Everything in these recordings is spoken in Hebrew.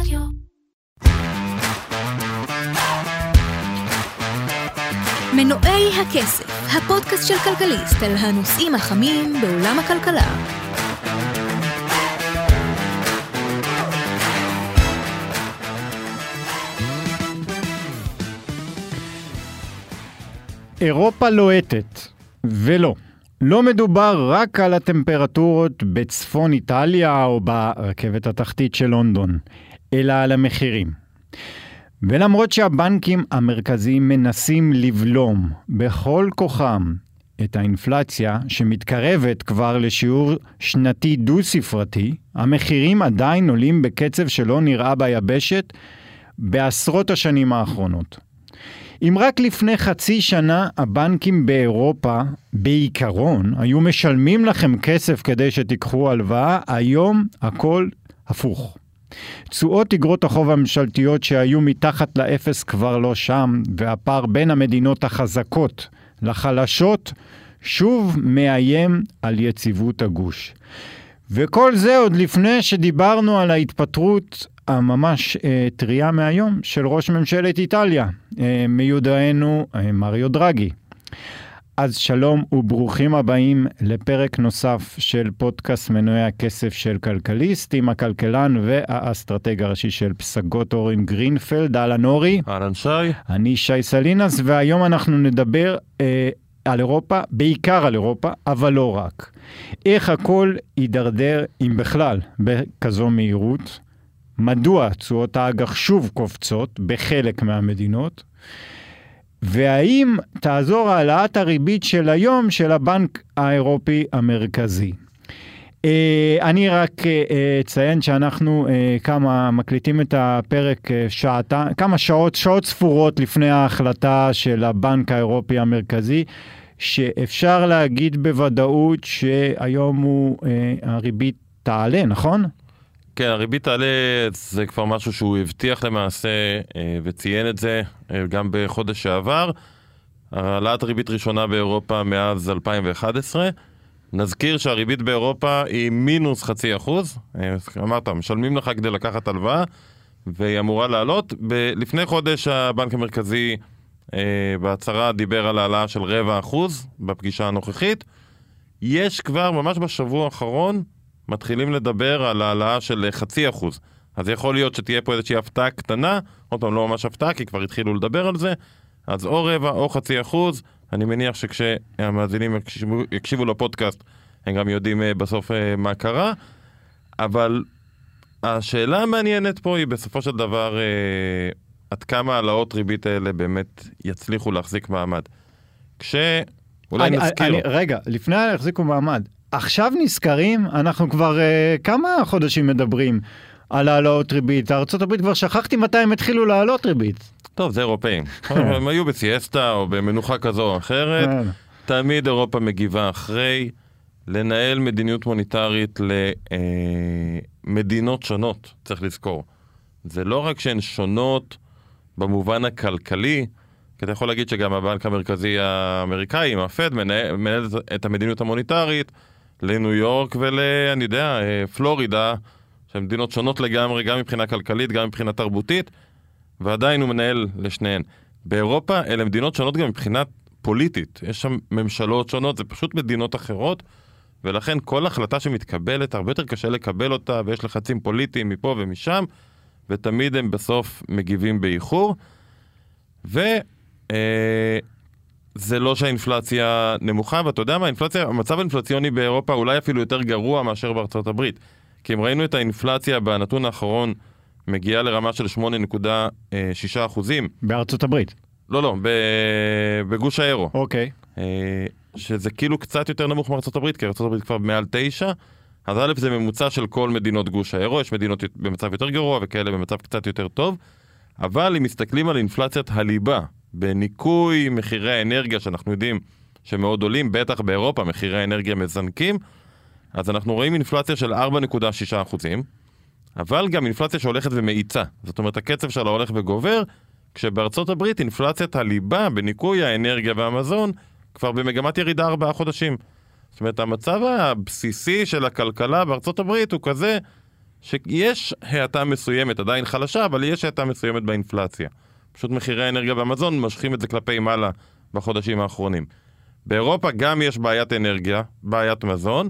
רדיו. מנועי הכסף, הפודקאסט של כלכליסט על הנושאים החמים בעולם הכלכלה. אירופה לוהטת, ולא. לא מדובר רק על הטמפרטורות בצפון איטליה או ברכבת התחתית של לונדון, אלא על המחירים. ולמרות שהבנקים המרכזיים מנסים לבלום בכל כוחם את האינפלציה שמתקרבת כבר לשיעור שנתי דו-ספרתי, המחירים עדיין עולים בקצב שלא נראה ביבשת בעשרות השנים האחרונות. אם רק לפני חצי שנה הבנקים באירופה, בעיקרון, היו משלמים לכם כסף כדי שתיקחו הלוואה, היום הכל הפוך. תשואות אגרות החוב הממשלתיות שהיו מתחת לאפס כבר לא שם, והפער בין המדינות החזקות לחלשות שוב מאיים על יציבות הגוש. וכל זה עוד לפני שדיברנו על ההתפטרות הממש אה, טריה מהיום של ראש ממשלת איטליה, אה, מיודענו אה, מריו דראגי. אז שלום וברוכים הבאים לפרק נוסף של פודקאסט מנועי הכסף של כלכליסט עם הכלכלן והאסטרטג הראשי של פסגות אורן גרינפלד, אהלן אורי. אהלן שי. אני שי סלינס והיום אנחנו נדבר אה, על אירופה, בעיקר על אירופה, אבל לא רק. איך הכל יידרדר, אם בכלל, בכזו מהירות. מדוע תשואות האג"ח שוב קופצות בחלק מהמדינות, והאם תעזור העלאת הריבית של היום של הבנק האירופי המרכזי. Uh, אני רק uh, אציין שאנחנו uh, כמה מקליטים את הפרק uh, שעתה, כמה שעות, שעות ספורות לפני ההחלטה של הבנק האירופי המרכזי, שאפשר להגיד בוודאות שהיום הוא, uh, הריבית תעלה, נכון? כן, הריבית תעלה, זה כבר משהו שהוא הבטיח למעשה אה, וציין את זה אה, גם בחודש שעבר. העלאת ריבית ראשונה באירופה מאז 2011. נזכיר שהריבית באירופה היא מינוס חצי אחוז. אה, אמרת, משלמים לך כדי לקחת הלוואה, והיא אמורה לעלות. ב- לפני חודש הבנק המרכזי בהצהרה דיבר על העלאה של רבע אחוז בפגישה הנוכחית. יש כבר, ממש בשבוע האחרון, מתחילים לדבר על העלאה של חצי אחוז. אז יכול להיות שתהיה פה איזושהי הפתעה קטנה, עוד פעם לא ממש הפתעה, כי כבר התחילו לדבר על זה, אז או רבע או חצי אחוז, אני מניח שכשהמאזינים יקשיבו, יקשיבו לפודקאסט, הם גם יודעים אה, בסוף אה, מה קרה, אבל השאלה המעניינת פה היא בסופו של דבר אה, עד כמה העלאות ריבית האלה באמת יצליחו להחזיק מעמד. כש... אולי אני, נזכיר. אני, רגע, לפני החזיקו מעמד, עכשיו נזכרים, אנחנו כבר uh, כמה חודשים מדברים על העלאות ריבית. ארה"ב כבר שכחתי מתי הם התחילו להעלות ריבית. טוב, זה אירופאים. הם היו בסיאסטה או במנוחה כזו או אחרת. כן. תמיד אירופה מגיבה אחרי לנהל מדיניות מוניטרית למדינות שונות, צריך לזכור. זה לא רק שהן שונות במובן הכלכלי, כי אתה יכול להגיד שגם הבנק המרכזי האמריקאי, עם הפד, מנהל, מנהל את המדיניות המוניטרית לניו יורק ול... אני יודע, אה, פלורידה, שהן מדינות שונות לגמרי, גם מבחינה כלכלית, גם מבחינה תרבותית, ועדיין הוא מנהל לשניהן. באירופה אלה מדינות שונות גם מבחינה פוליטית. יש שם ממשלות שונות, זה פשוט מדינות אחרות, ולכן כל החלטה שמתקבלת, הרבה יותר קשה לקבל אותה, ויש לחצים פוליטיים מפה ומשם, ותמיד הם בסוף מגיבים באיחור. ו... אה, זה לא שהאינפלציה נמוכה, ואתה יודע מה, האינפלציה, המצב האינפלציוני באירופה אולי אפילו יותר גרוע מאשר בארצות הברית. כי אם ראינו את האינפלציה בנתון האחרון מגיעה לרמה של 8.6 אחוזים. בארצות הברית. לא, לא, בגוש האירו. אוקיי. אה, שזה כאילו קצת יותר נמוך מארצות הברית, כי ארצות הברית כבר מעל 9. אז א' זה ממוצע של כל מדינות גוש האירו, יש מדינות במצב יותר גרוע וכאלה במצב קצת יותר טוב. אבל אם מסתכלים על אינפלציית הליבה, בניכוי מחירי האנרגיה שאנחנו יודעים שמאוד עולים, בטח באירופה מחירי האנרגיה מזנקים, אז אנחנו רואים אינפלציה של 4.6 אחוזים, אבל גם אינפלציה שהולכת ומאיצה. זאת אומרת, הקצב שלה הולך וגובר, כשבארצות הברית אינפלציית הליבה בניכוי האנרגיה והמזון כבר במגמת ירידה ארבעה חודשים. זאת אומרת, המצב הבסיסי של הכלכלה בארצות הברית הוא כזה שיש האטה מסוימת, עדיין חלשה, אבל יש האטה מסוימת באינפלציה. פשוט מחירי האנרגיה והמזון משכים את זה כלפי מעלה בחודשים האחרונים. באירופה גם יש בעיית אנרגיה, בעיית מזון,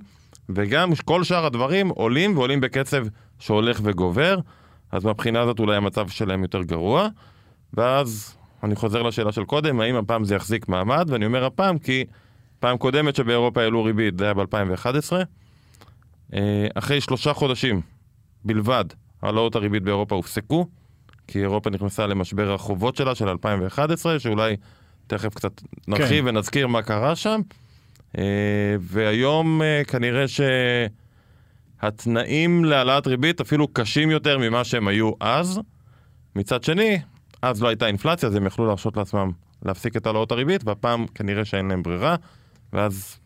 וגם כל שאר הדברים עולים ועולים בקצב שהולך וגובר, אז מהבחינה הזאת אולי המצב שלהם יותר גרוע. ואז אני חוזר לשאלה של קודם, האם הפעם זה יחזיק מעמד? ואני אומר הפעם כי פעם קודמת שבאירופה העלו ריבית, זה היה ב-2011. אה, אחרי שלושה חודשים בלבד, העלאות הריבית באירופה הופסקו, כי אירופה נכנסה למשבר החובות שלה של 2011, שאולי תכף קצת נרחיב כן. ונזכיר מה קרה שם. אה, והיום אה, כנראה שהתנאים להעלאת ריבית אפילו קשים יותר ממה שהם היו אז. מצד שני, אז לא הייתה אינפלציה, אז הם יכלו להרשות לעצמם להפסיק את העלאות הריבית, והפעם כנראה שאין להם ברירה, ואז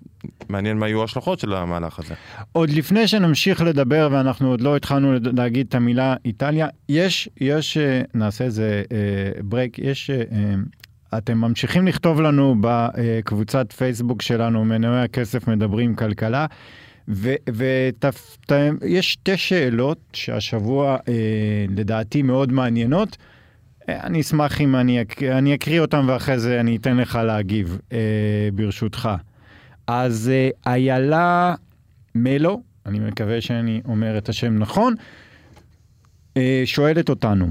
מעניין מה יהיו ההשלכות של המהלך הזה. עוד לפני שנמשיך לדבר, ואנחנו עוד לא התחלנו להגיד את המילה איטליה, יש, יש, אה, נעשה איזה אה, ברייק, יש, אה, אתם ממשיכים לכתוב לנו בקבוצת פייסבוק שלנו, מנועי הכסף מדברים כלכלה. ויש שתי שאלות שהשבוע אה, לדעתי מאוד מעניינות. אני אשמח אם אני, אק... אני אקריא אותם ואחרי זה אני אתן לך להגיב, אה, ברשותך. אז אה, איילה מלו, אני מקווה שאני אומר את השם נכון, אה, שואלת אותנו,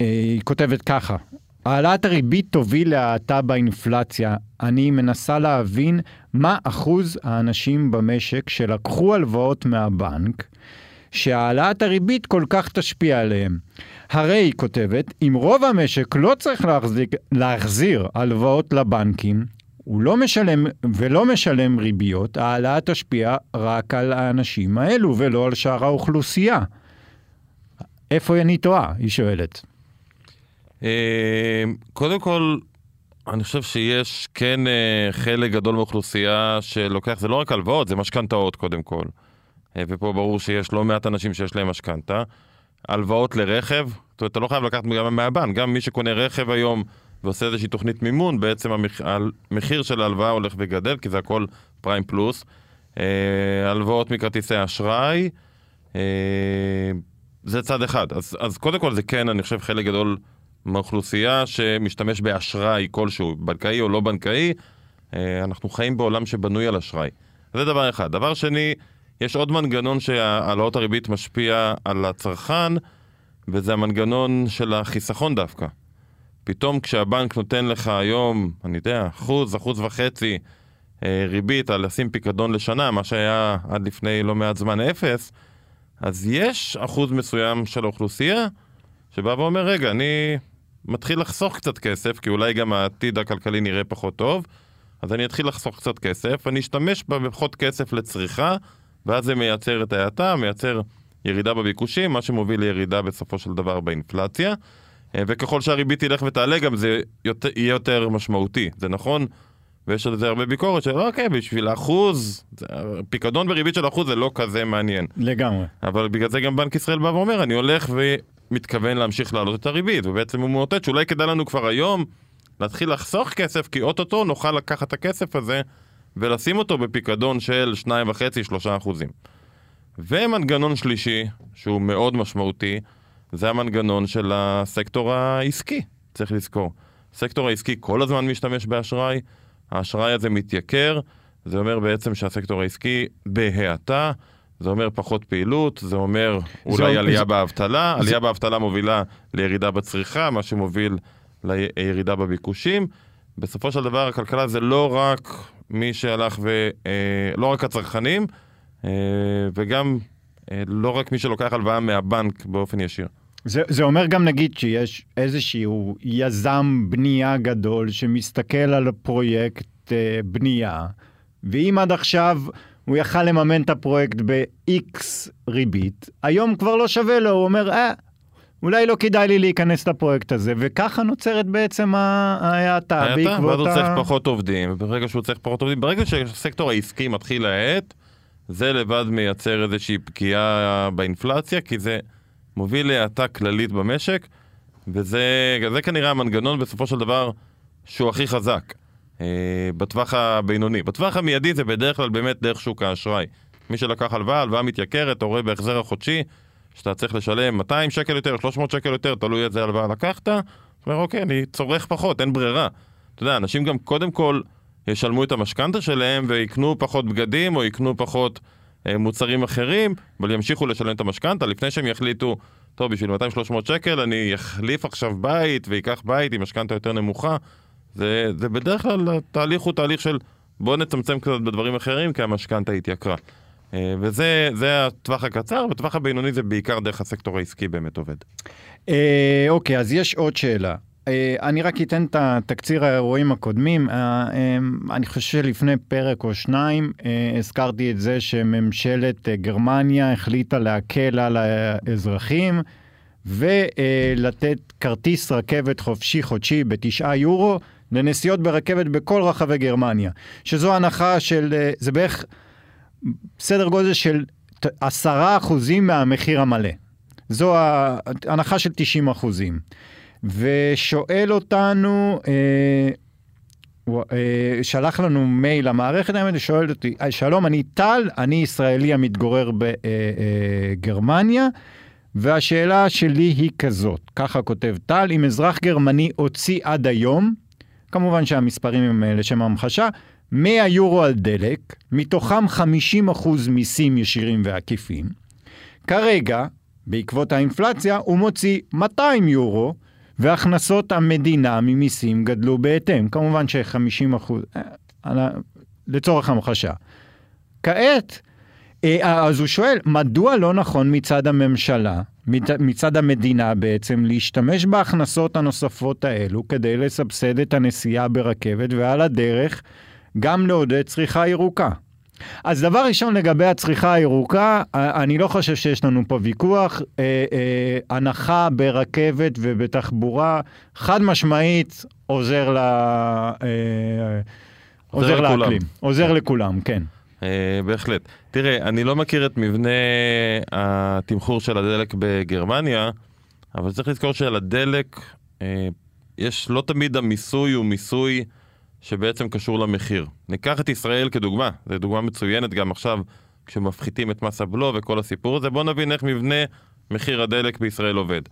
אה, היא כותבת ככה, העלאת הריבית תוביל להאטה באינפלציה. אני מנסה להבין מה אחוז האנשים במשק שלקחו הלוואות מהבנק, שהעלאת הריבית כל כך תשפיע עליהם. הרי היא כותבת, אם רוב המשק לא צריך להחזיק, להחזיר הלוואות לבנקים, הוא לא משלם ולא משלם ריביות, ההעלאה תשפיע רק על האנשים האלו ולא על שאר האוכלוסייה. איפה אני טועה? היא שואלת. אה, קודם כל, אני חושב שיש כן אה, חלק גדול מאוכלוסייה שלוקח, זה לא רק הלוואות, זה משכנתאות קודם כל. אה, ופה ברור שיש לא מעט אנשים שיש להם משכנתה. הלוואות לרכב, זאת אומרת, אתה לא חייב לקחת גם מהבנק, גם מי שקונה רכב היום ועושה איזושהי תוכנית מימון, בעצם המחיר של ההלוואה הולך וגדל, כי זה הכל פריים פלוס. אה, הלוואות מכרטיסי אשראי, אה, זה צד אחד. אז, אז קודם כל זה כן, אני חושב, חלק גדול מהאוכלוסייה שמשתמש באשראי כלשהו, בנקאי או לא בנקאי, אה, אנחנו חיים בעולם שבנוי על אשראי. זה דבר אחד. דבר שני, יש עוד מנגנון שהעלאות הריבית משפיע על הצרכן, וזה המנגנון של החיסכון דווקא. פתאום כשהבנק נותן לך היום, אני יודע, אחוז, אחוז וחצי אה, ריבית על לשים פיקדון לשנה, מה שהיה עד לפני לא מעט זמן אפס, אז יש אחוז מסוים של האוכלוסייה שבא ואומר, רגע, אני מתחיל לחסוך קצת כסף, כי אולי גם העתיד הכלכלי נראה פחות טוב, אז אני אתחיל לחסוך קצת כסף, אני אשתמש בפחות כסף לצריכה, ואז זה מייצר את ההאטה, מייצר ירידה בביקושים, מה שמוביל לירידה בסופו של דבר באינפלציה. אה, וככל שהריבית תלך ותעלה גם זה יותר, יהיה יותר משמעותי, זה נכון? ויש על זה הרבה ביקורת של אוקיי, בשביל אחוז, פיקדון בריבית של אחוז זה לא כזה מעניין. לגמרי. אבל בגלל זה גם בנק ישראל בא ואומר, אני הולך ומתכוון להמשיך להעלות את הריבית, ובעצם הוא מאותת שאולי כדאי לנו כבר היום להתחיל לחסוך כסף, כי אוטוטו נוכל לקחת את הכסף הזה ולשים אותו בפיקדון של 2.5-3 אחוזים. ומנגנון שלישי, שהוא מאוד משמעותי, זה המנגנון של הסקטור העסקי, צריך לזכור. הסקטור העסקי כל הזמן משתמש באשראי, האשראי הזה מתייקר, זה אומר בעצם שהסקטור העסקי בהאטה, זה אומר פחות פעילות, זה אומר אולי זה... עלייה זה... באבטלה, זה... עלייה באבטלה מובילה לירידה בצריכה, מה שמוביל לירידה בביקושים. בסופו של דבר הכלכלה זה לא רק מי שהלך ו... אה, לא רק הצרכנים, אה, וגם אה, לא רק מי שלוקח הלוואה מהבנק באופן ישיר. זה, זה אומר גם נגיד שיש איזשהו יזם בנייה גדול שמסתכל על פרויקט אה, בנייה, ואם עד עכשיו הוא יכל לממן את הפרויקט ב-X ריבית, היום כבר לא שווה לו, הוא אומר, אה, אולי לא כדאי לי להיכנס לפרויקט הזה, וככה נוצרת בעצם ההאטה בעקבות ה... ואז הוא צריך פחות עובדים, וברגע שהוא צריך פחות עובדים, ברגע שהסקטור העסקי מתחיל להאט, זה לבד מייצר איזושהי פגיעה באינפלציה, כי זה מוביל להאטה כללית במשק, וזה כנראה המנגנון בסופו של דבר שהוא הכי חזק אה, בטווח הבינוני. בטווח המיידי זה בדרך כלל באמת דרך שוק האשראי. מי שלקח הלוואה, הלוואה מתייקרת, אתה רואה בהחזר החודשי שאתה צריך לשלם 200 שקל יותר, 300 שקל יותר, תלוי איזה הלוואה לקחת, אומר, אוקיי, אני צורך פחות, אין ברירה. אתה יודע, אנשים גם קודם כל ישלמו את המשכנתה שלהם ויקנו פחות בגדים או יקנו פחות מוצרים אחרים, אבל ימשיכו לשלם את המשכנתה לפני שהם יחליטו, טוב, בשביל 200-300 שקל אני אחליף עכשיו בית ואקח בית עם משכנתה יותר נמוכה. זה, זה בדרך כלל, התהליך הוא תהליך של בוא נצמצם קצת בדברים אחרים כי המשכנתה התייקרה. אה, וזה זה הטווח הקצר, בטווח הבינוני זה בעיקר דרך הסקטור העסקי באמת עובד. אה, אוקיי, אז יש עוד שאלה. אה, אני רק אתן את התקציר האירועים הקודמים. אה, אה, אני חושב שלפני פרק או שניים אה, הזכרתי את זה שממשלת גרמניה החליטה להקל על האזרחים ולתת כרטיס רכבת חופשי חודשי בתשעה יורו לנסיעות ברכבת בכל רחבי גרמניה. שזו הנחה של, זה בערך סדר גודל של עשרה אחוזים מהמחיר המלא. זו ההנחה של 90 אחוזים. ושואל אותנו, אה, הוא, אה, שלח לנו מייל למערכת האמת, ושואל אותי, "אה, שלום, אני טל, אני ישראלי המתגורר בגרמניה, והשאלה שלי היא כזאת, ככה כותב טל, אם אזרח גרמני הוציא עד היום, כמובן שהמספרים הם אה, לשם המחשה, 100 יורו על דלק, מתוכם 50% מיסים ישירים ועקיפים. כרגע, בעקבות האינפלציה, הוא מוציא 200 יורו, והכנסות המדינה ממיסים גדלו בהתאם. כמובן ש-50 אחוז, אה, לצורך המחשה. כעת, אה, אז הוא שואל, מדוע לא נכון מצד הממשלה, מצד- המדינה בעצם, להשתמש בהכנסות הנוספות האלו כדי לסבסד את הנסיעה ברכבת, ועל הדרך גם לעודד צריכה ירוקה? אז דבר ראשון לגבי הצריכה הירוקה, אני לא חושב שיש לנו פה ויכוח. אה, אה, הנחה ברכבת ובתחבורה, חד משמעית עוזר, ל, אה, עוזר לכולם. לאקלים. עוזר לכולם, כן. אה, בהחלט. תראה, אני לא מכיר את מבנה התמחור של הדלק בגרמניה, אבל צריך לזכור שעל הדלק אה, יש לא תמיד המיסוי הוא מיסוי שבעצם קשור למחיר. ניקח את ישראל כדוגמה, זו דוגמה מצוינת גם עכשיו כשמפחיתים את מס הבלו וכל הסיפור הזה, בואו נבין איך מבנה מחיר הדלק בישראל עובד.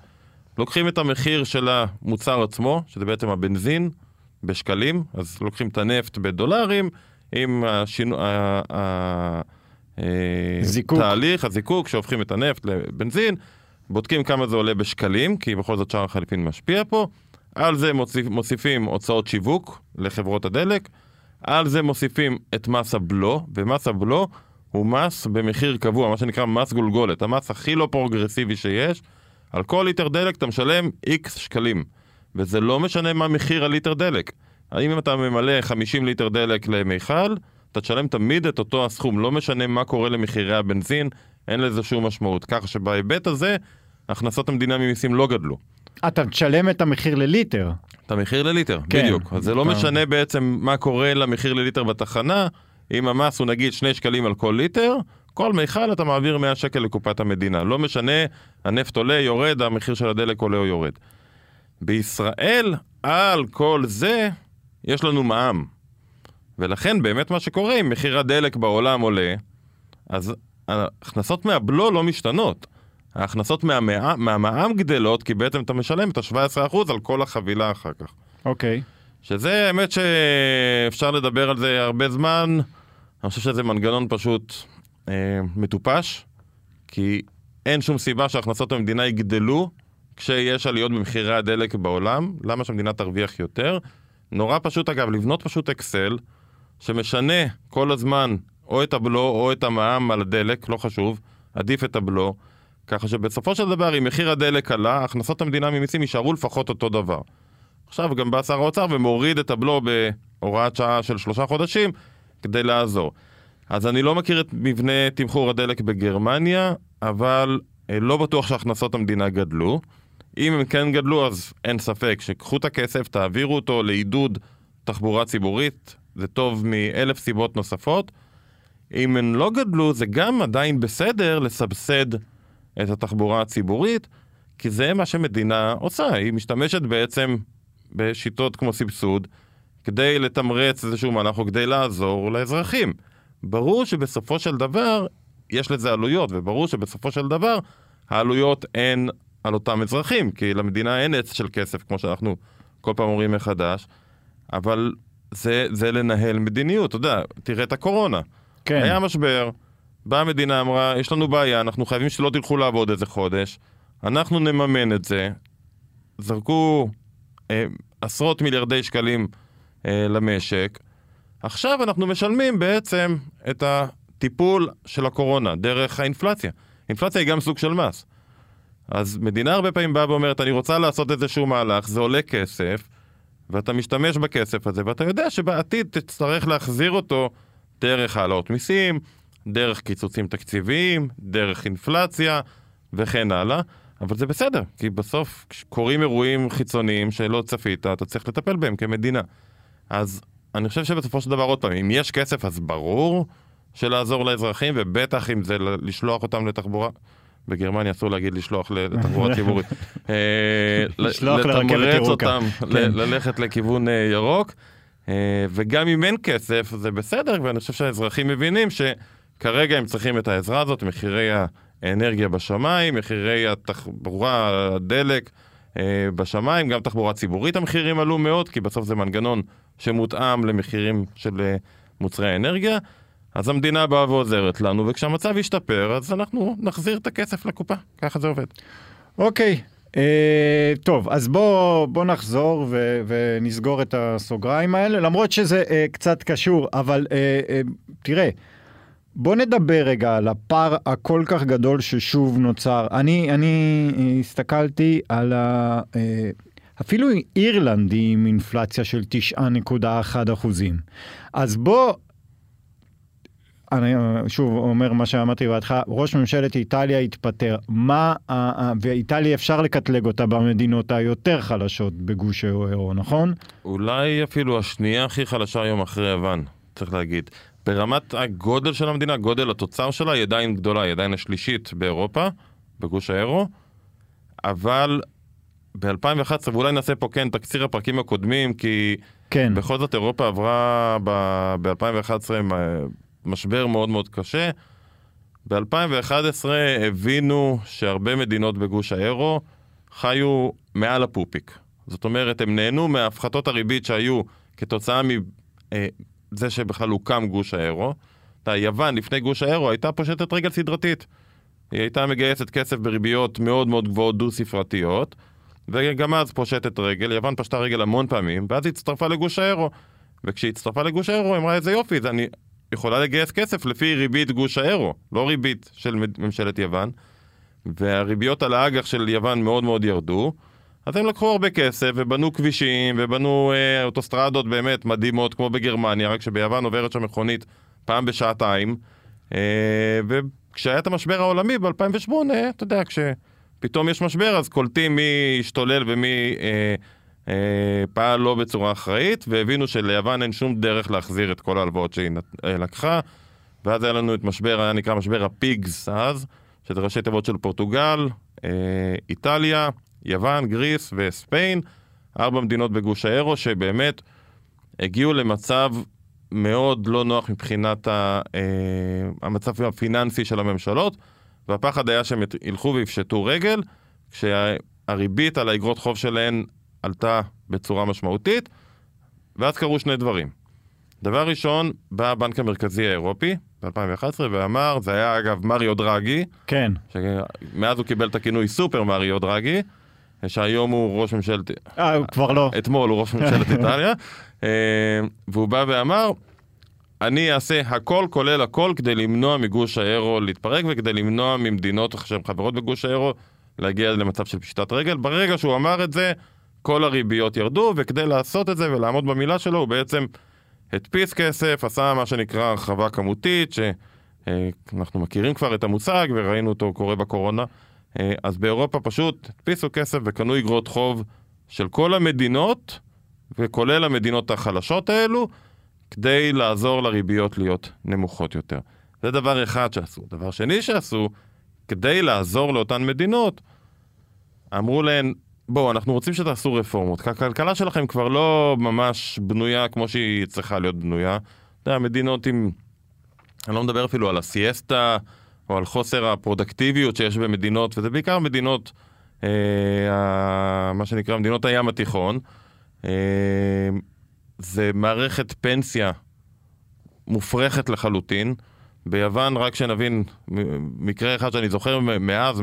לוקחים את המחיר של המוצר עצמו, שזה בעצם הבנזין, בשקלים, אז לוקחים את הנפט בדולרים, עם השינו... אה, זיקוק. תהליך, הזיקוק, שהופכים את הנפט לבנזין, בודקים כמה זה עולה בשקלים, כי בכל זאת שער החליפין משפיע פה, על זה מוסיפ, מוסיפים הוצאות שיווק לחברות הדלק, על זה מוסיפים את מס הבלו, ומס הבלו הוא מס במחיר קבוע, מה שנקרא מס גולגולת, המס הכי לא פרוגרסיבי שיש. על כל ליטר דלק אתה משלם איקס שקלים, וזה לא משנה מה מחיר הליטר דלק. האם אתה ממלא 50 ליטר דלק למיכל, אתה תשלם תמיד את אותו הסכום, לא משנה מה קורה למחירי הבנזין, אין לזה שום משמעות. ככה שבהיבט הזה, הכנסות המדינה ממיסים לא גדלו. אתה תשלם את המחיר לליטר. את המחיר לליטר, כן. בדיוק. אז זה לא אתה- משנה בעצם מה קורה למחיר לליטר בתחנה, אם המס הוא נגיד 2 שקלים על כל ליטר, כל מיכל אתה מעביר 100 שקל לקופת המדינה. לא משנה, הנפט עולה, יורד, המחיר של הדלק עולה או יורד. בישראל, על כל זה, יש לנו מע"מ. ולכן באמת מה שקורה, אם מחיר הדלק בעולם עולה, אז ההכנסות מהבלו לא משתנות. ההכנסות מהמע- מהמע"מ גדלות, כי בעצם אתה משלם את ה-17% על כל החבילה אחר כך. אוקיי. שזה האמת שאפשר לדבר על זה הרבה זמן, אני חושב שזה מנגנון פשוט אה, מטופש, כי אין שום סיבה שהכנסות המדינה יגדלו כשיש עליות במחירי הדלק בעולם, למה שהמדינה תרוויח יותר? נורא פשוט אגב, לבנות פשוט אקסל שמשנה כל הזמן או את הבלו או את המע"מ על הדלק, לא חשוב, עדיף את הבלו, ככה שבסופו של דבר אם מחיר הדלק עלה, הכנסות המדינה ממיסים יישארו לפחות אותו דבר. עכשיו גם בא שר האוצר ומוריד את הבלו בהוראת שעה של שלושה חודשים כדי לעזור. אז אני לא מכיר את מבנה תמחור הדלק בגרמניה, אבל אה, לא בטוח שהכנסות המדינה גדלו. אם הם כן גדלו, אז אין ספק שקחו את הכסף, תעבירו אותו לעידוד תחבורה ציבורית, זה טוב מאלף סיבות נוספות. אם הן לא גדלו, זה גם עדיין בסדר לסבסד את התחבורה הציבורית, כי זה מה שמדינה עושה, היא משתמשת בעצם בשיטות כמו סבסוד, כדי לתמרץ איזשהו מהלך או כדי לעזור לאזרחים. ברור שבסופו של דבר יש לזה עלויות, וברור שבסופו של דבר העלויות הן על אותם אזרחים, כי למדינה אין עץ של כסף, כמו שאנחנו כל פעם אומרים מחדש, אבל זה, זה לנהל מדיניות, אתה יודע, תראה את הקורונה. כן. היה משבר, באה המדינה, אמרה, יש לנו בעיה, אנחנו חייבים שלא תלכו לעבוד איזה חודש, אנחנו נממן את זה. זרקו אה, עשרות מיליארדי שקלים אה, למשק. עכשיו אנחנו משלמים בעצם את הטיפול של הקורונה דרך האינפלציה. אינפלציה היא גם סוג של מס. אז מדינה הרבה פעמים באה ואומרת, אני רוצה לעשות איזשהו מהלך, זה עולה כסף, ואתה משתמש בכסף הזה, ואתה יודע שבעתיד תצטרך להחזיר אותו דרך העלאות מיסים, דרך קיצוצים תקציביים, דרך אינפלציה וכן הלאה. אבל זה בסדר, כי בסוף קורים אירועים חיצוניים שלא צפית, אתה צריך לטפל בהם כמדינה. אז אני חושב שבסופו של דבר, עוד פעם, אם יש כסף אז ברור שלעזור לאזרחים, ובטח אם זה לשלוח אותם לתחבורה. בגרמניה אסור להגיד לשלוח לתחבורה ציבורית. אה, לשלוח לרכבת לתמרץ ירוקה. אותם כן. ללכת לכיוון אה, ירוק. אה, וגם אם אין כסף, זה בסדר, ואני חושב שהאזרחים מבינים שכרגע הם צריכים את העזרה הזאת, מחירי האנרגיה בשמיים, מחירי התחבורה, הדלק אה, בשמיים, גם תחבורה ציבורית המחירים עלו מאוד, כי בסוף זה מנגנון שמותאם למחירים של אה, מוצרי האנרגיה. אז המדינה באה ועוזרת לנו, וכשהמצב ישתפר, אז אנחנו נחזיר את הכסף לקופה, ככה זה עובד. אוקיי, אה, טוב, אז בוא, בוא נחזור ו, ונסגור את הסוגריים האלה, למרות שזה אה, קצת קשור, אבל אה, אה, תראה, בוא נדבר רגע על הפער הכל כך גדול ששוב נוצר. אני, אני אה, הסתכלתי על ה... אה, אפילו אירלנד היא עם אינפלציה של 9.1 אחוזים. אז בוא, אני אה, שוב אומר מה שאמרתי בהתחלה, ראש ממשלת איטליה התפטר. מה, ואיטליה אפשר לקטלג אותה במדינות היותר חלשות בגוש האירו, נכון? אולי אפילו השנייה הכי חלשה היום אחרי יוון, צריך להגיד. ברמת הגודל של המדינה, גודל התוצר שלה היא עדיין גדולה, היא עדיין השלישית באירופה, בגוש האירו, אבל ב-2011, ואולי נעשה פה כן תקציר הפרקים הקודמים, כי כן. בכל זאת אירופה עברה ב-2011 משבר מאוד מאוד קשה. ב-2011 הבינו שהרבה מדינות בגוש האירו חיו מעל הפופיק. זאת אומרת, הם נהנו מהפחתות הריבית שהיו כתוצאה מזה שבכלל הוקם גוש האירו. אתה יוון לפני גוש האירו הייתה פושטת רגל סדרתית. היא הייתה מגייסת כסף בריביות מאוד מאוד גבוהות דו-ספרתיות, וגם אז פושטת רגל, יוון פשטה רגל המון פעמים, ואז היא הצטרפה לגוש האירו. וכשהיא הצטרפה לגוש האירו, אמרה איזה יופי, זה אני יכולה לגייס כסף לפי ריבית גוש האירו, לא ריבית של ממשלת יוון. והריביות על האג"ח של יוון מאוד מאוד ירדו, אז הם לקחו הרבה כסף ובנו כבישים ובנו אה, אוטוסטרדות באמת מדהימות כמו בגרמניה, רק שביוון עוברת שם מכונית פעם בשעתיים. אה, וכשהיה את המשבר העולמי ב-2008, אתה יודע, כשפתאום יש משבר אז קולטים מי השתולל ומי אה, אה, פעל לא בצורה אחראית, והבינו שליוון אין שום דרך להחזיר את כל ההלוואות שהיא נת- אה, לקחה. ואז היה לנו את משבר, היה נקרא משבר הפיגס אז, שזה ראשי תיבות של פורטוגל, אה, איטליה, יוון, גריס וספיין, ארבע מדינות בגוש האירו שבאמת הגיעו למצב מאוד לא נוח מבחינת ה, אה, המצב הפיננסי של הממשלות, והפחד היה שהם ילכו ויפשטו רגל, כשהריבית על האגרות חוב שלהן עלתה בצורה משמעותית, ואז קרו שני דברים. דבר ראשון, בא הבנק המרכזי האירופי ב-2011 ואמר, זה היה אגב מריו דרגי, כן. שמאז הוא קיבל את הכינוי סופר מריו דרגי, שהיום הוא ראש ממשלת, אה, הוא כבר לא. אתמול הוא ראש ממשלת איטליה, אה, והוא בא ואמר, אני אעשה הכל כולל הכל כדי למנוע מגוש האירו להתפרק וכדי למנוע ממדינות שהן חברות בגוש האירו להגיע למצב של פשיטת רגל. ברגע שהוא אמר את זה, כל הריביות ירדו, וכדי לעשות את זה ולעמוד במילה שלו, הוא בעצם הדפיס כסף, עשה מה שנקרא הרחבה כמותית, שאנחנו מכירים כבר את המושג וראינו אותו קורה בקורונה. אה, אז באירופה פשוט הדפיסו כסף וקנו אגרות חוב של כל המדינות, וכולל המדינות החלשות האלו, כדי לעזור לריביות להיות נמוכות יותר. זה דבר אחד שעשו. דבר שני שעשו, כדי לעזור לאותן מדינות, אמרו להן, בואו, אנחנו רוצים שתעשו רפורמות, הכלכלה שלכם כבר לא ממש בנויה כמו שהיא צריכה להיות בנויה. אתה יודע, מדינות עם... אני לא מדבר אפילו על הסיאסטה, או על חוסר הפרודקטיביות שיש במדינות, וזה בעיקר מדינות, אה, מה שנקרא מדינות הים התיכון. אה, זה מערכת פנסיה מופרכת לחלוטין. ביוון, רק שנבין, מקרה אחד שאני זוכר מאז,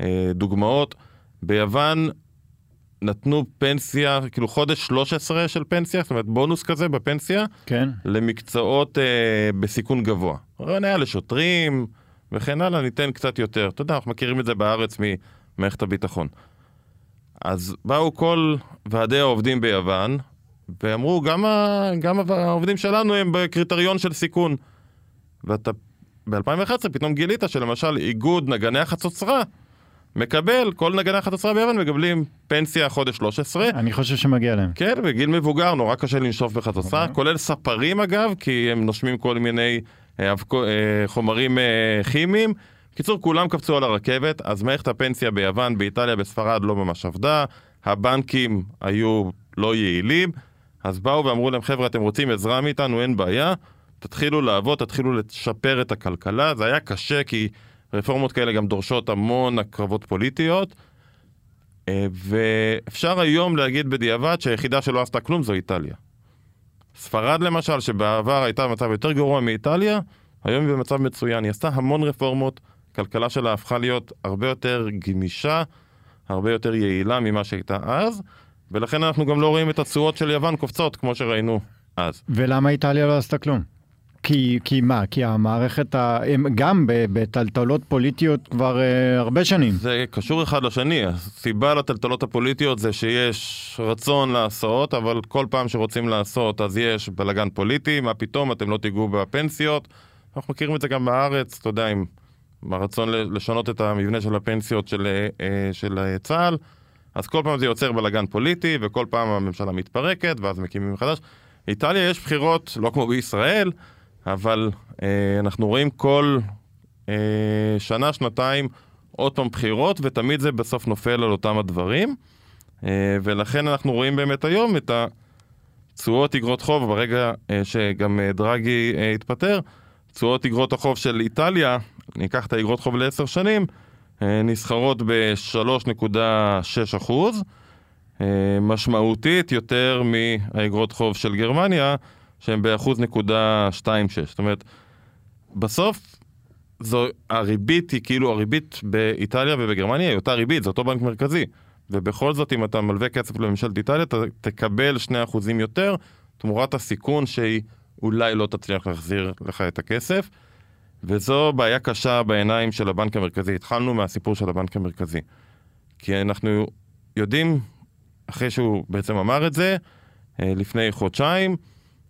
מהדוגמאות, ביוון נתנו פנסיה, כאילו חודש 13 של פנסיה, זאת אומרת בונוס כזה בפנסיה, כן. למקצועות אה, בסיכון גבוה. רעיון היה לשוטרים וכן הלאה, ניתן קצת יותר. אתה יודע, אנחנו מכירים את זה בארץ ממערכת הביטחון. אז באו כל ועדי העובדים ביוון, ואמרו, גם, ה... גם העובדים שלנו הם בקריטריון של סיכון. ואתה ב-2011 פתאום גילית שלמשל איגוד נגני החצוצרה מקבל, כל נגני החצוצרה ביוון מקבלים פנסיה חודש 13. אני חושב שמגיע להם. כן, בגיל מבוגר נורא קשה לנשוף בחצוצרה, אוקיי. כולל ספרים אגב, כי הם נושמים כל מיני חומרים אה, כימיים. בקיצור, כולם קפצו על הרכבת, אז מערכת הפנסיה ביוון, באיטליה, בספרד לא ממש עבדה, הבנקים היו לא יעילים, אז באו ואמרו להם, חבר'ה, אתם רוצים עזרה מאיתנו, אין בעיה, תתחילו לעבוד, תתחילו לשפר את הכלכלה, זה היה קשה כי רפורמות כאלה גם דורשות המון הקרבות פוליטיות, אה, ואפשר היום להגיד בדיעבד שהיחידה שלא עשתה כלום זו איטליה. ספרד למשל, שבעבר הייתה במצב יותר גרוע מאיטליה, היום היא במצב מצוין, היא עשתה המון רפורמות, הכלכלה שלה הפכה להיות הרבה יותר גמישה, הרבה יותר יעילה ממה שהייתה אז, ולכן אנחנו גם לא רואים את התשואות של יוון קופצות כמו שראינו אז. ולמה איטליה לא עשתה כלום? כי, כי מה? כי המערכת, ה... הם גם בטלטלות פוליטיות כבר uh, הרבה שנים. זה קשור אחד לשני. הסיבה לטלטלות הפוליטיות זה שיש רצון לעשות, אבל כל פעם שרוצים לעשות אז יש בלאגן פוליטי, מה פתאום אתם לא תיגעו בפנסיות. אנחנו מכירים את זה גם בארץ, אתה יודע, עם הרצון לשנות את המבנה של הפנסיות של, אה, של אה, צה"ל. אז כל פעם זה יוצר בלאגן פוליטי, וכל פעם הממשלה מתפרקת, ואז מקימים מחדש. איטליה יש בחירות, לא כמו בישראל, אבל אה, אנחנו רואים כל אה, שנה, שנתיים עוד פעם בחירות, ותמיד זה בסוף נופל על אותם הדברים. אה, ולכן אנחנו רואים באמת היום את התשואות אגרות חוב, ברגע אה, שגם אה, דרגי אה, התפטר, תשואות אגרות החוב של איטליה, ניקח את האגרות חוב לעשר שנים, אה, נסחרות ב-3.6 אחוז, אה, משמעותית יותר מהאגרות חוב של גרמניה, שהם באחוז נקודה שתיים שש. זאת אומרת, בסוף זו, הריבית היא כאילו, הריבית באיטליה ובגרמניה היא אותה ריבית, זה אותו בנק מרכזי. ובכל זאת, אם אתה מלווה כסף לממשלת איטליה, אתה תקבל שני אחוזים יותר, תמורת הסיכון שהיא אולי לא תצליח להחזיר לך את הכסף. וזו בעיה קשה בעיניים של הבנק המרכזי. התחלנו מהסיפור של הבנק המרכזי. כי אנחנו יודעים, אחרי שהוא בעצם אמר את זה, אה, לפני חודשיים,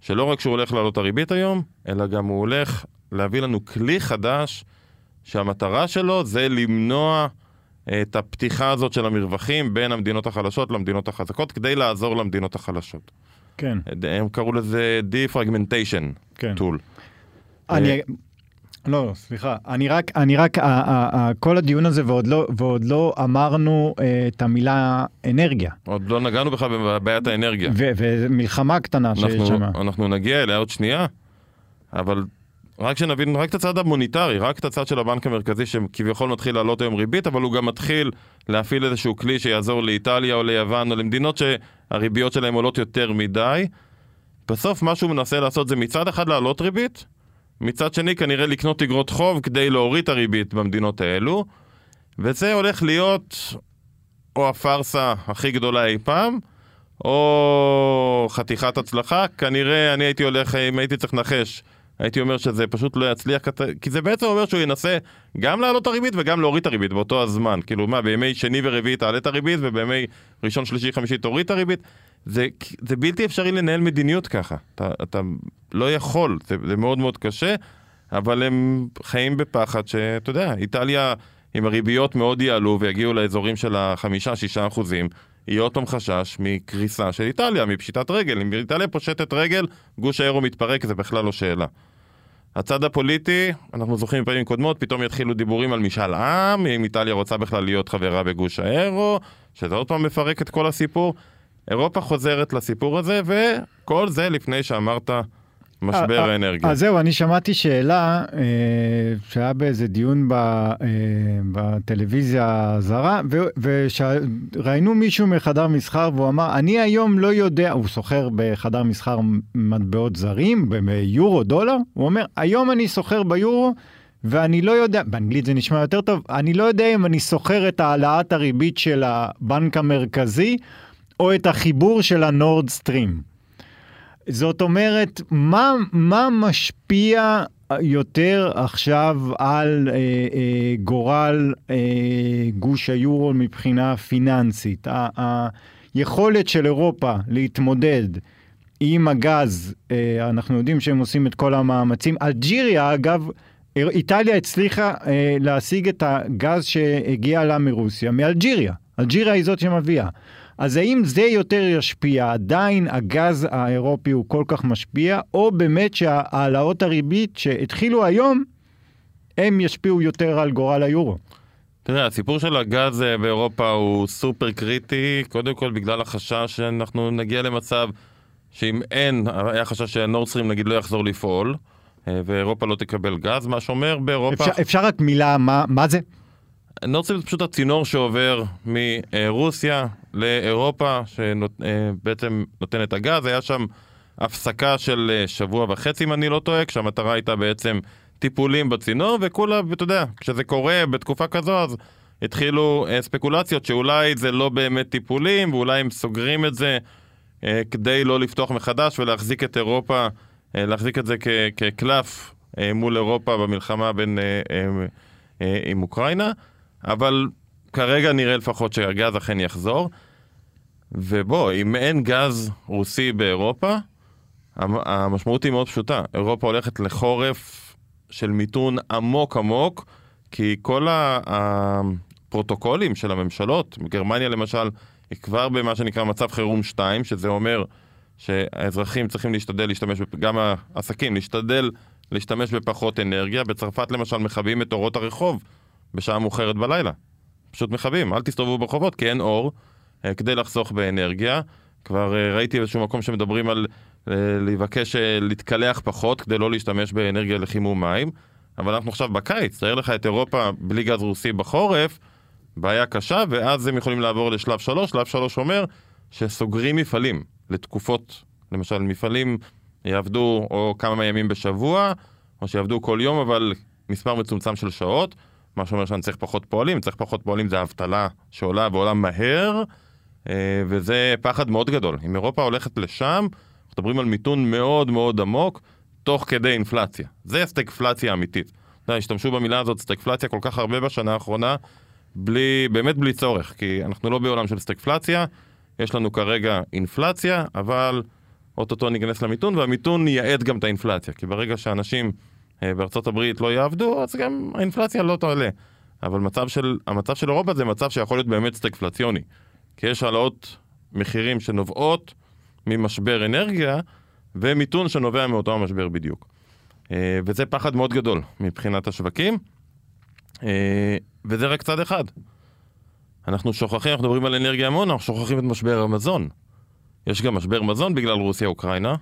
שלא רק שהוא הולך להעלות הריבית היום, אלא גם הוא הולך להביא לנו כלי חדש, שהמטרה שלו זה למנוע את הפתיחה הזאת של המרווחים בין המדינות החלשות למדינות החזקות, כדי לעזור למדינות החלשות. כן. הם קראו לזה Defragmentation כן. Tool. אני, אה, לא, סליחה, אני רק, אני רק, כל הדיון הזה ועוד לא, ועוד לא אמרנו אה, את המילה אנרגיה. עוד לא נגענו בכלל בבעיית האנרגיה. ומלחמה קטנה שיש שם. אנחנו, אנחנו נגיע אליה עוד שנייה, אבל רק שנבין, רק את הצד המוניטרי, רק את הצד של הבנק המרכזי שכביכול מתחיל לעלות היום ריבית, אבל הוא גם מתחיל להפעיל איזשהו כלי שיעזור לאיטליה או ליוון או למדינות שהריביות שלהם עולות יותר מדי. בסוף מה שהוא מנסה לעשות זה מצד אחד להעלות ריבית, מצד שני כנראה לקנות אגרות חוב כדי להוריד את הריבית במדינות האלו, וזה הולך להיות או הפארסה הכי גדולה אי פעם, או חתיכת הצלחה, כנראה אני הייתי הולך, אם הייתי צריך לנחש, הייתי אומר שזה פשוט לא יצליח, כי זה בעצם אומר שהוא ינסה גם להעלות את הריבית וגם להוריד את הריבית באותו הזמן. כאילו מה, בימי שני ורביעי תעלה את הריבית ובימי ראשון, שלישי, חמישי תוריד את הריבית. זה, זה בלתי אפשרי לנהל מדיניות ככה. אתה, אתה לא יכול, זה, זה מאוד מאוד קשה, אבל הם חיים בפחד שאתה יודע, איטליה עם הריביות מאוד יעלו ויגיעו לאזורים של החמישה-שישה אחוזים. יהיה עוד פעם חשש מקריסה של איטליה, מפשיטת רגל. אם איטליה פושטת רגל, גוש האירו מתפרק, זה בכלל לא שאלה. הצד הפוליטי, אנחנו זוכרים בפעמים קודמות, פתאום יתחילו דיבורים על משאל עם, אם איטליה רוצה בכלל להיות חברה בגוש האירו, שזה עוד פעם מפרק את כל הסיפור. אירופה חוזרת לסיפור הזה, וכל זה לפני שאמרת משבר אה, האנרגיה. אז זהו, אני שמעתי שאלה אה, שהיה באיזה דיון ב, אה, בטלוויזיה הזרה, וראיינו מישהו מחדר מסחר והוא אמר, אני היום לא יודע, הוא סוחר בחדר מסחר מטבעות זרים, ביורו, דולר, הוא אומר, היום אני סוחר ביורו, ואני לא יודע, באנגלית זה נשמע יותר טוב, אני לא יודע אם אני סוחר את העלאת הריבית של הבנק המרכזי, או את החיבור של הנורד סטרים. זאת אומרת, מה, מה משפיע יותר עכשיו על אה, אה, גורל אה, גוש היורו מבחינה פיננסית? היכולת של אירופה להתמודד עם הגז, אה, אנחנו יודעים שהם עושים את כל המאמצים. אלג'יריה, אגב, איטליה הצליחה אה, להשיג את הגז שהגיע לה מרוסיה, מאלג'יריה. אלג'יריה היא זאת שמביאה. אז האם זה יותר ישפיע, עדיין הגז האירופי הוא כל כך משפיע, או באמת שהעלאות הריבית שהתחילו היום, הם ישפיעו יותר על גורל היורו? תראה, הסיפור של הגז אה, באירופה הוא סופר קריטי, קודם כל בגלל החשש שאנחנו נגיע למצב שאם אין, היה חשש שהנורדסטרים נגיד לא יחזור לפעול, אה, ואירופה לא תקבל גז, מה שאומר באירופה... אפשר, אפשר רק מילה, מה, מה זה? נורדסטרים זה פשוט הצינור שעובר מרוסיה לאירופה, שבעצם נותן את הגז. היה שם הפסקה של אה, שבוע וחצי, אם אני לא טועה, כשהמטרה הייתה בעצם טיפולים בצינור, וכולה, ואתה יודע, כשזה קורה בתקופה כזו, אז התחילו אה, ספקולציות שאולי זה לא באמת טיפולים, ואולי הם סוגרים את זה אה, כדי לא לפתוח מחדש ולהחזיק את אירופה, להחזיק את זה כקלף מול אירופה במלחמה בין, עם אוקראינה. אבל כרגע נראה לפחות שהגז אכן יחזור. ובוא, אם אין גז רוסי באירופה, המשמעות היא מאוד פשוטה. אירופה הולכת לחורף של מיתון עמוק עמוק, כי כל הפרוטוקולים של הממשלות, גרמניה למשל, היא כבר במה שנקרא מצב חירום 2, שזה אומר שהאזרחים צריכים להשתדל להשתמש, גם העסקים, להשתדל להשתמש בפחות אנרגיה. בצרפת למשל מכבים את אורות הרחוב בשעה מאוחרת בלילה. פשוט מכבים, אל תסתובבו ברחובות כי אין אור, אה, כדי לחסוך באנרגיה. כבר אה, ראיתי איזשהו מקום שמדברים על אה, לבקש להתקלח פחות כדי לא להשתמש באנרגיה לחימום מים. אבל אנחנו עכשיו בקיץ, תאר לך את אירופה בלי גז רוסי בחורף, בעיה קשה, ואז הם יכולים לעבור לשלב שלוש. שלב שלוש אומר שסוגרים מפעלים לתקופות, למשל מפעלים יעבדו או כמה ימים בשבוע, או שיעבדו כל יום, אבל מספר מצומצם של שעות. מה שאומר שאני צריך פחות פועלים, צריך פחות פועלים זה אבטלה שעולה ועולה מהר, אה, וזה פחד מאוד גדול. אם אירופה הולכת לשם, אנחנו מדברים על מיתון מאוד מאוד עמוק, תוך כדי אינפלציה. זה סטגפלציה אמיתית. אתה יודע, השתמשו במילה הזאת סטגפלציה כל כך הרבה בשנה האחרונה, בלי, באמת בלי צורך, כי אנחנו לא בעולם של סטגפלציה, יש לנו כרגע אינפלציה, אבל אוטוטו ניכנס למיתון, והמיתון ייעד גם את האינפלציה, כי ברגע שאנשים... אה, בארצות הברית לא יעבדו, אז גם האינפלציה לא תעלה. אבל מצב של, המצב של אירופה זה מצב שיכול להיות באמת סטגפלציוני. כי יש העלאות מחירים שנובעות ממשבר אנרגיה, ומיתון שנובע מאותו המשבר בדיוק. אה, וזה פחד מאוד גדול מבחינת השווקים, אה, וזה רק צד אחד. אנחנו שוכחים, אנחנו מדברים על אנרגיה המון, אנחנו שוכחים את משבר המזון. יש גם משבר מזון בגלל רוסיה-אוקראינה,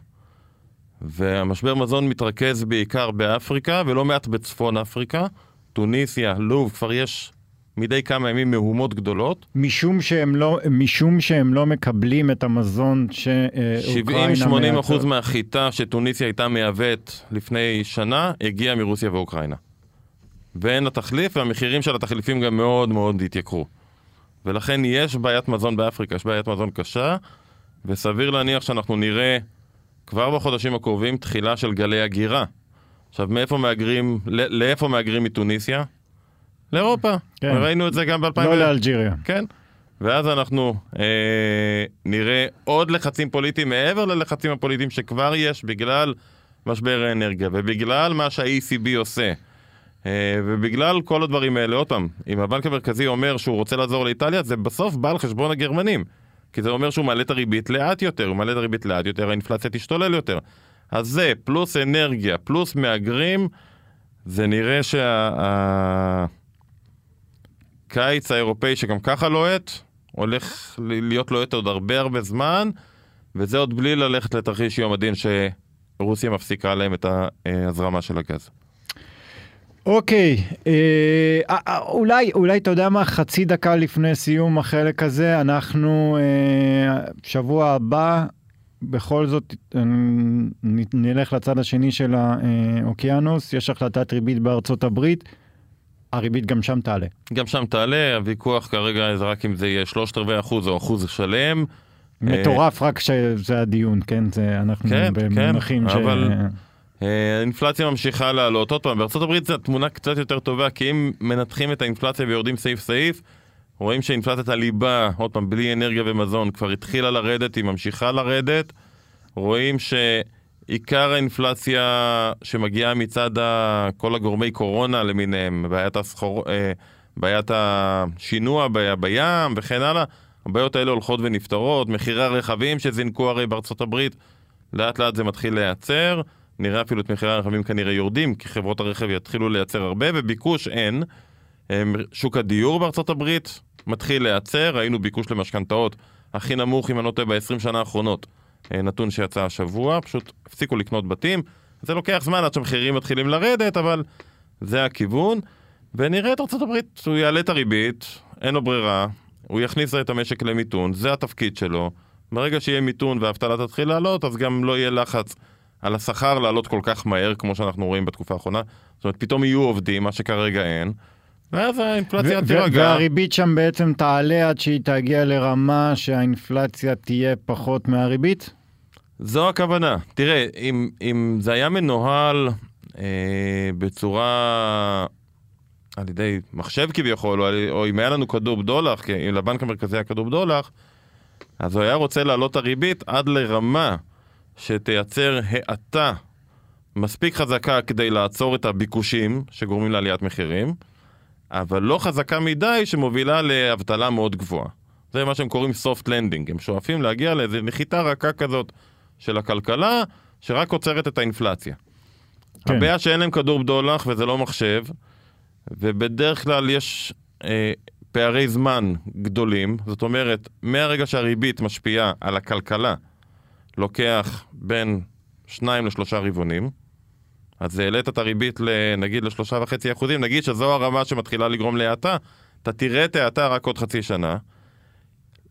והמשבר מזון מתרכז בעיקר באפריקה ולא מעט בצפון אפריקה. טוניסיה, לוב, כבר יש מדי כמה ימים מהומות גדולות. משום שהם לא, משום שהם לא מקבלים את המזון שאוקראינה מייצרת. 70-80 אחוז מהחיטה שטוניסיה הייתה מייבאת לפני שנה, הגיעה מרוסיה ואוקראינה. ואין התחליף, והמחירים של התחליפים גם מאוד מאוד התייקרו. ולכן יש בעיית מזון באפריקה, יש בעיית מזון קשה, וסביר להניח שאנחנו נראה כבר בחודשים הקרובים תחילה של גלי הגירה. עכשיו, מאיפה מהגרים, לאיפה מהגרים מטוניסיה? לאירופה. כן. ראינו את זה גם ב-2000. לא לאלג'יריה. כן. ואז אנחנו אה, נראה עוד לחצים פוליטיים מעבר ללחצים הפוליטיים שכבר יש בגלל משבר האנרגיה ובגלל מה שה-ECB עושה. אה, ובגלל כל הדברים האלה, עוד פעם, אם הבנק המרכזי אומר שהוא רוצה לעזור לאיטליה, זה בסוף בא על חשבון הגרמנים. כי זה אומר שהוא מעלה את הריבית לאט יותר, הוא מעלה את הריבית לאט יותר, האינפלציה תשתולל יותר. אז זה, פלוס אנרגיה, פלוס מהגרים, זה נראה שהקיץ שה... האירופאי שגם ככה לוהט, הולך להיות לוהט עוד הרבה הרבה זמן, וזה עוד בלי ללכת לתרחיש יום הדין שרוסיה מפסיקה להם את ההזרמה של הגז. אוקיי, אה, אה, אולי, אולי אתה יודע מה, חצי דקה לפני סיום החלק הזה, אנחנו אה, שבוע הבא, בכל זאת אה, נלך לצד השני של האוקיינוס, יש החלטת ריבית בארצות הברית, הריבית גם שם תעלה. גם שם תעלה, הוויכוח כרגע זה רק אם זה יהיה שלושת רבעי אחוז או אחוז שלם. מטורף, רק שזה הדיון, כן? זה, אנחנו כן, במונחים כן, ש... אבל... האינפלציה ממשיכה לעלות. עוד פעם, הברית זו תמונה קצת יותר טובה, כי אם מנתחים את האינפלציה ויורדים סעיף סעיף, רואים שאינפלציית הליבה, עוד פעם, בלי אנרגיה ומזון, כבר התחילה לרדת, היא ממשיכה לרדת. רואים שעיקר האינפלציה שמגיעה מצד כל הגורמי קורונה למיניהם, בעיית, הסחור, אה, בעיית השינוע בים וכן הלאה, הבעיות האלה הולכות ונפתרות. מחירי הרכבים שזינקו הרי בארצות הברית, לאט לאט זה מתחיל להיעצר. נראה אפילו את מחירי הרכבים כנראה יורדים, כי חברות הרכב יתחילו לייצר הרבה, וביקוש אין. שוק הדיור בארצות הברית מתחיל להיעצר, ראינו ביקוש למשכנתאות הכי נמוך, אם אני לא טועה, ב-20 שנה האחרונות. אה, נתון שיצא השבוע, פשוט הפסיקו לקנות בתים. זה לוקח זמן עד שהמחירים מתחילים לרדת, אבל זה הכיוון. ונראה את ארצות הברית, הוא יעלה את הריבית, אין לו ברירה, הוא יכניס את המשק למיתון, זה התפקיד שלו. ברגע שיהיה מיתון והאבטלה תתחיל לעלות, אז גם לא יהיה לחץ על השכר לעלות כל כך מהר, כמו שאנחנו רואים בתקופה האחרונה. זאת אומרת, פתאום יהיו עובדים, מה שכרגע אין. ואז האינפלציה תירגע. והריבית שם בעצם תעלה עד שהיא תגיע לרמה שהאינפלציה תהיה פחות מהריבית? זו הכוונה. תראה, אם, אם זה היה מנוהל אה, בצורה... על ידי מחשב כביכול, או, או אם היה לנו כדור בדולח, כי אם לבנק המרכזי היה כדור בדולח, אז הוא היה רוצה להעלות את הריבית עד לרמה שתייצר האטה מספיק חזקה כדי לעצור את הביקושים שגורמים לעליית מחירים, אבל לא חזקה מדי שמובילה לאבטלה מאוד גבוהה. זה מה שהם קוראים soft landing, הם שואפים להגיע לאיזו נחיתה רכה כזאת של הכלכלה, שרק עוצרת את האינפלציה. כן. הבעיה שאין להם כדור בדולח וזה לא מחשב, ובדרך כלל יש אה, פערי זמן גדולים, זאת אומרת, מהרגע שהריבית משפיעה על הכלכלה, לוקח בין שניים לשלושה רבעונים, אז העלית את הריבית נגיד לשלושה וחצי אחוזים, נגיד שזו הרמה שמתחילה לגרום להאטה, אתה תראה את ההאטה רק עוד חצי שנה.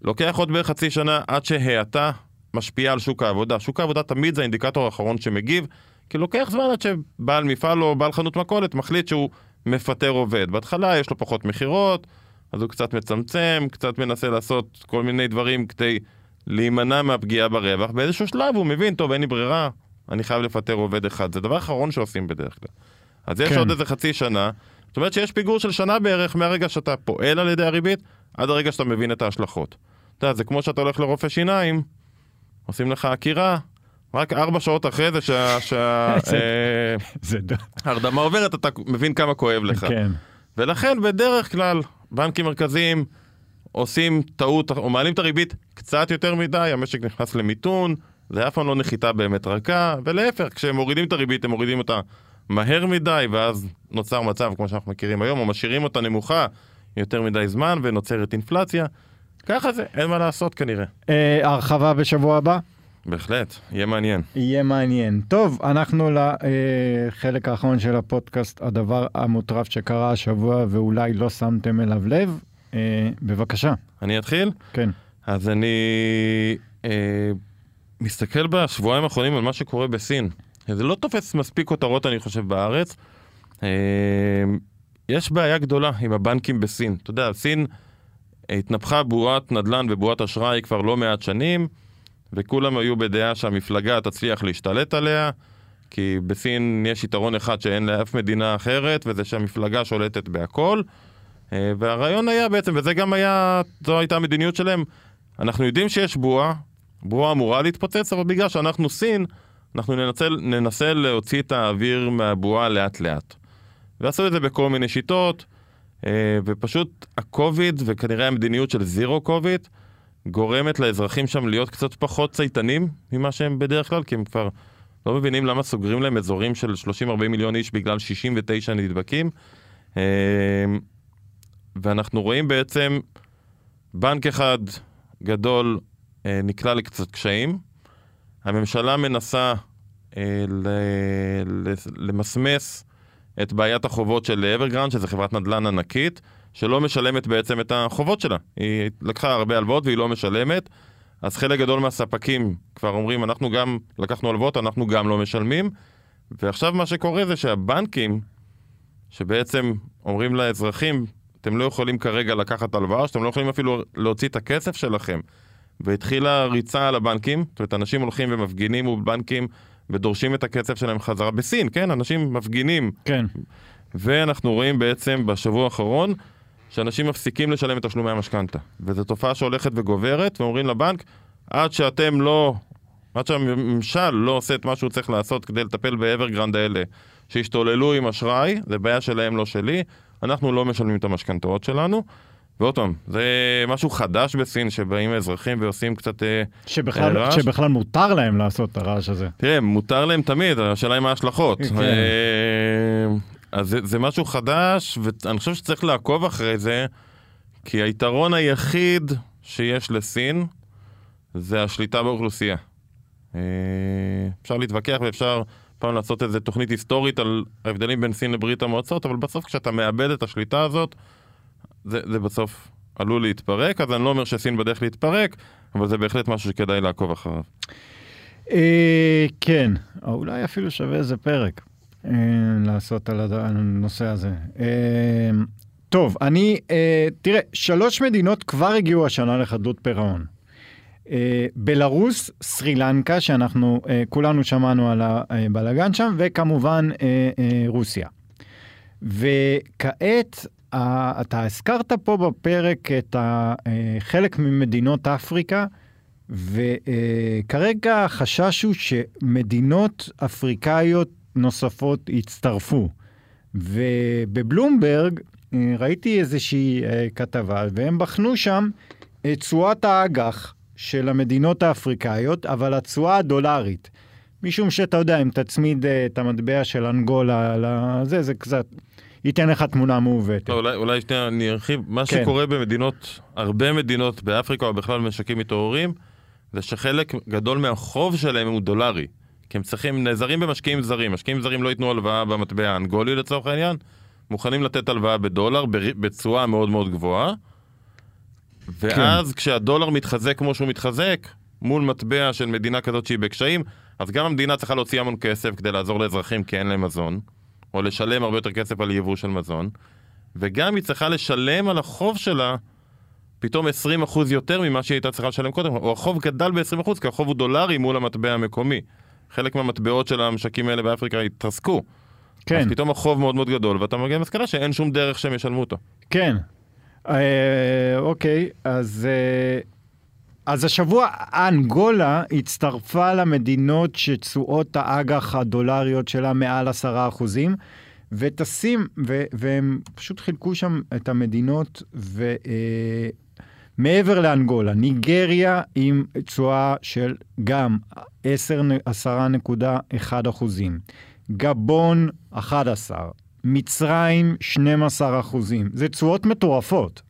לוקח עוד בערך חצי שנה עד שהאטה משפיעה על שוק העבודה. שוק העבודה תמיד זה האינדיקטור האחרון שמגיב, כי לוקח זמן עד שבעל מפעל או בעל חנות מכולת מחליט שהוא מפטר עובד. בהתחלה יש לו פחות מכירות, אז הוא קצת מצמצם, קצת מנסה לעשות כל מיני דברים כדי להימנע מהפגיעה ברווח, באיזשהו שלב הוא מבין, טוב, אין לי ברירה, אני חייב לפטר עובד אחד. זה דבר אחרון שעושים בדרך כלל. אז יש כן. עוד איזה חצי שנה, זאת אומרת שיש פיגור של שנה בערך מהרגע שאתה פועל על ידי הריבית, עד הרגע שאתה מבין את ההשלכות. אתה יודע, זה כמו שאתה הולך לרופא שיניים, עושים לך עקירה, רק ארבע שעות אחרי זה שההרדמה אה, עוברת, אתה מבין כמה כואב לך. כן. ולכן בדרך כלל בנקים מרכזיים עושים טעות או מעלים את הריבית קצת יותר מדי, המשק נכנס למיתון, זה אף פעם לא נחיתה באמת רכה, ולהפך, כשהם מורידים את הריבית הם מורידים אותה מהר מדי, ואז נוצר מצב כמו שאנחנו מכירים היום, או משאירים אותה נמוכה יותר מדי זמן ונוצרת אינפלציה. ככה זה, אין מה לעשות כנראה. אה, הרחבה בשבוע הבא? בהחלט, יהיה מעניין. יהיה מעניין. טוב, אנחנו לחלק האחרון של הפודקאסט, הדבר המוטרף שקרה השבוע ואולי לא שמתם אליו לב. אה, בבקשה. אני אתחיל? כן. אז אני אה, מסתכל בשבועיים האחרונים על מה שקורה בסין. זה לא תופס מספיק כותרות, אני חושב, בארץ. אה, יש בעיה גדולה עם הבנקים בסין. אתה יודע, סין התנפחה בועת נדל"ן ובועת אשראי כבר לא מעט שנים, וכולם היו בדעה שהמפלגה תצליח להשתלט עליה, כי בסין יש יתרון אחד שאין לאף מדינה אחרת, וזה שהמפלגה שולטת בהכל. אה, והרעיון היה בעצם, וזה גם היה, זו הייתה המדיניות שלהם, אנחנו יודעים שיש בועה, בועה אמורה להתפוצץ, אבל בגלל שאנחנו סין, אנחנו ננצל, ננסה להוציא את האוויר מהבועה לאט לאט. ועשו את זה בכל מיני שיטות, אה, ופשוט הקוביד, וכנראה המדיניות של זירו קוביד, גורמת לאזרחים שם להיות קצת פחות צייתנים ממה שהם בדרך כלל, כי הם כבר לא מבינים למה סוגרים להם אזורים של 30-40 מיליון איש בגלל 69 נדבקים. ואנחנו רואים בעצם בנק אחד גדול אה, נקלע לקצת קשיים. הממשלה מנסה אה, ל- ל- למסמס את בעיית החובות של אברגרנד, שזו חברת נדל"ן ענקית, שלא משלמת בעצם את החובות שלה. היא לקחה הרבה הלוואות והיא לא משלמת, אז חלק גדול מהספקים כבר אומרים, אנחנו גם לקחנו הלוואות, אנחנו גם לא משלמים, ועכשיו מה שקורה זה שהבנקים, שבעצם אומרים לאזרחים, אתם לא יכולים כרגע לקחת הלוואה, שאתם לא יכולים אפילו להוציא את הכסף שלכם. והתחילה ריצה על הבנקים, זאת אומרת, אנשים הולכים ומפגינים מול בנקים ודורשים את הכסף שלהם חזרה בסין, כן? אנשים מפגינים. כן. ואנחנו רואים בעצם בשבוע האחרון שאנשים מפסיקים לשלם את תשלומי המשכנתה. וזו תופעה שהולכת וגוברת, ואומרים לבנק, עד שאתם לא, עד שהממשל לא עושה את מה שהוא צריך לעשות כדי לטפל באברגרנד האלה, שהשתוללו עם אשראי, זה בעיה שלהם, לא שלי, אנחנו לא משלמים את המשכנתאות שלנו. ועוד פעם, זה משהו חדש בסין, שבאים האזרחים ועושים קצת... אה, שבכלל, רעש. שבכלל מותר להם לעשות את הרעש הזה. תראה, מותר להם תמיד, השאלה היא מה ההשלכות. כן. אה, אז זה, זה משהו חדש, ואני חושב שצריך לעקוב אחרי זה, כי היתרון היחיד שיש לסין זה השליטה באוכלוסייה. אה, אפשר להתווכח ואפשר פעם לעשות איזה תוכנית היסטורית על ההבדלים בין סין לברית המועצות, אבל בסוף כשאתה מאבד את השליטה הזאת, זה, זה בסוף עלול להתפרק, אז אני לא אומר שסין בדרך להתפרק, אבל זה בהחלט משהו שכדאי לעקוב אחריו. אה, כן, או אולי אפילו שווה איזה פרק אה, לעשות על הנושא הזה. אה, טוב, אני, אה, תראה, שלוש מדינות כבר הגיעו השנה לחדלות פירעון. אה, בלרוס, סרי לנקה, שאנחנו אה, כולנו שמענו על הבלאגן שם, וכמובן אה, אה, רוסיה. וכעת, אה, אתה הזכרת פה בפרק את אה, חלק ממדינות אפריקה, וכרגע החשש הוא שמדינות אפריקאיות נוספות יצטרפו. ובבלומברג אה, ראיתי איזושהי אה, כתבה, והם בחנו שם את תשואת האג"ח של המדינות האפריקאיות, אבל התשואה הדולרית. משום שאתה יודע, אם תצמיד אה, את המטבע של אנגולה לזה, זה קצת ייתן לך תמונה מעוותת. לא, אולי, אולי שנייה אני ארחיב. מה כן. שקורה במדינות, הרבה מדינות באפריקה או בכלל במשקים מתעוררים, זה שחלק גדול מהחוב שלהם הוא דולרי. כי הם צריכים, נעזרים במשקיעים זרים. משקיעים זרים לא ייתנו הלוואה במטבע האנגולי לצורך העניין, מוכנים לתת הלוואה בדולר בתשואה מאוד מאוד גבוהה. ואז כן. כשהדולר מתחזק כמו שהוא מתחזק, מול מטבע של מדינה כזאת שהיא בקשיים, אז גם המדינה צריכה להוציא המון כסף כדי לעזור לאזרחים כי אין להם מזון, או לשלם הרבה יותר כסף על יבוא של מזון, וגם היא צריכה לשלם על החוב שלה פתאום 20% יותר ממה שהיא הייתה צריכה לשלם קודם, או החוב גדל ב-20% כי החוב הוא דולרי מול המטבע המקומי. חלק מהמטבעות של המשקים האלה באפריקה התרסקו. כן. אז פתאום החוב מאוד מאוד גדול, ואתה מגיע למסקנה שאין שום דרך שהם ישלמו אותו. כן. אה, אוקיי, אז, אה, אז השבוע אנגולה הצטרפה למדינות שתשואות האג"ח הדולריות שלה מעל עשרה אחוזים, ותשים, ו, והם פשוט חילקו שם את המדינות, ומעבר לאנגולה, ניגריה עם תשואה של גם 10 10.1 אחוזים, גבון 11, מצרים 12 אחוזים, זה תשואות מטורפות.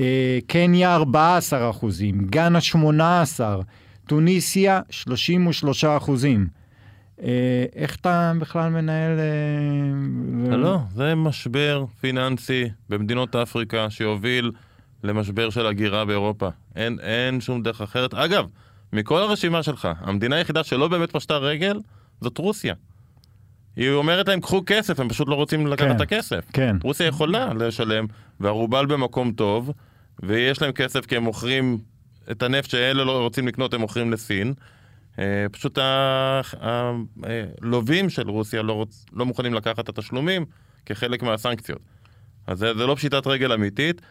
אה, קניה 14 אחוזים, גאנה 18, טוניסיה 33 אחוזים. אה, איך אתה בכלל מנהל... לא, זה משבר פיננסי במדינות אפריקה שיוביל למשבר של הגירה באירופה. אין, אין שום דרך אחרת. אגב, מכל הרשימה שלך, המדינה היחידה שלא באמת פשטה רגל זאת רוסיה. היא אומרת להם, קחו כסף, הם פשוט לא רוצים לקחת כן, את הכסף. כן. רוסיה יכולה לשלם, והרובל במקום טוב, ויש להם כסף כי הם מוכרים את הנפט שאלה לא רוצים לקנות, הם מוכרים לסין. אה, פשוט הלווים של רוסיה לא, רוצ... לא מוכנים לקחת את התשלומים כחלק מהסנקציות. אז זה, זה לא פשיטת רגל אמיתית.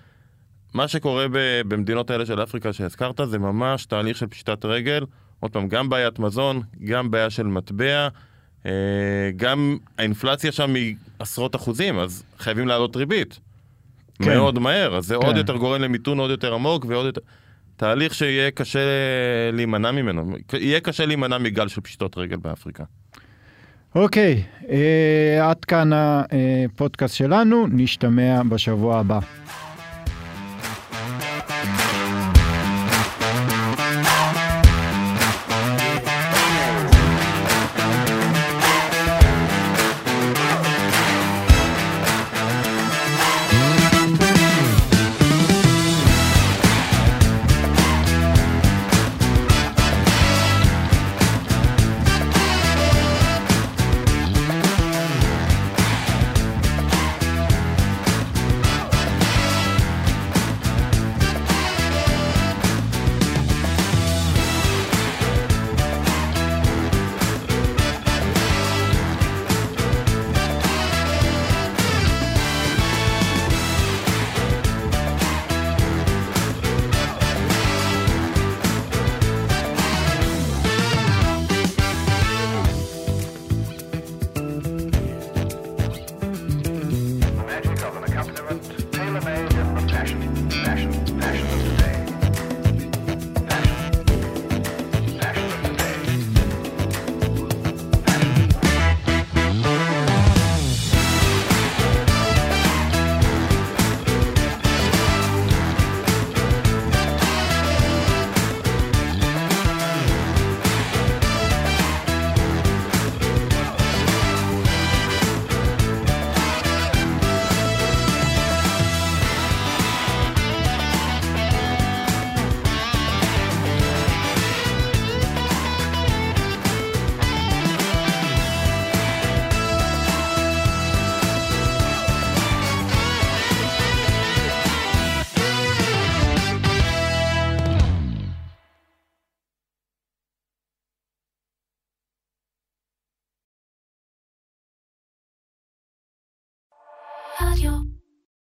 מה שקורה ב- במדינות האלה של אפריקה שהזכרת זה ממש תהליך של פשיטת רגל. עוד פעם, גם בעיית מזון, גם בעיה של מטבע, אה, גם האינפלציה שם היא עשרות אחוזים, אז חייבים להעלות ריבית. כן. מאוד מהר, אז זה כן. עוד יותר גורם למיתון עוד יותר עמוק ועוד יותר... תהליך שיהיה קשה להימנע ממנו. יהיה קשה להימנע מגל של פשיטות רגל באפריקה. אוקיי, אה, עד כאן הפודקאסט שלנו, נשתמע בשבוע הבא.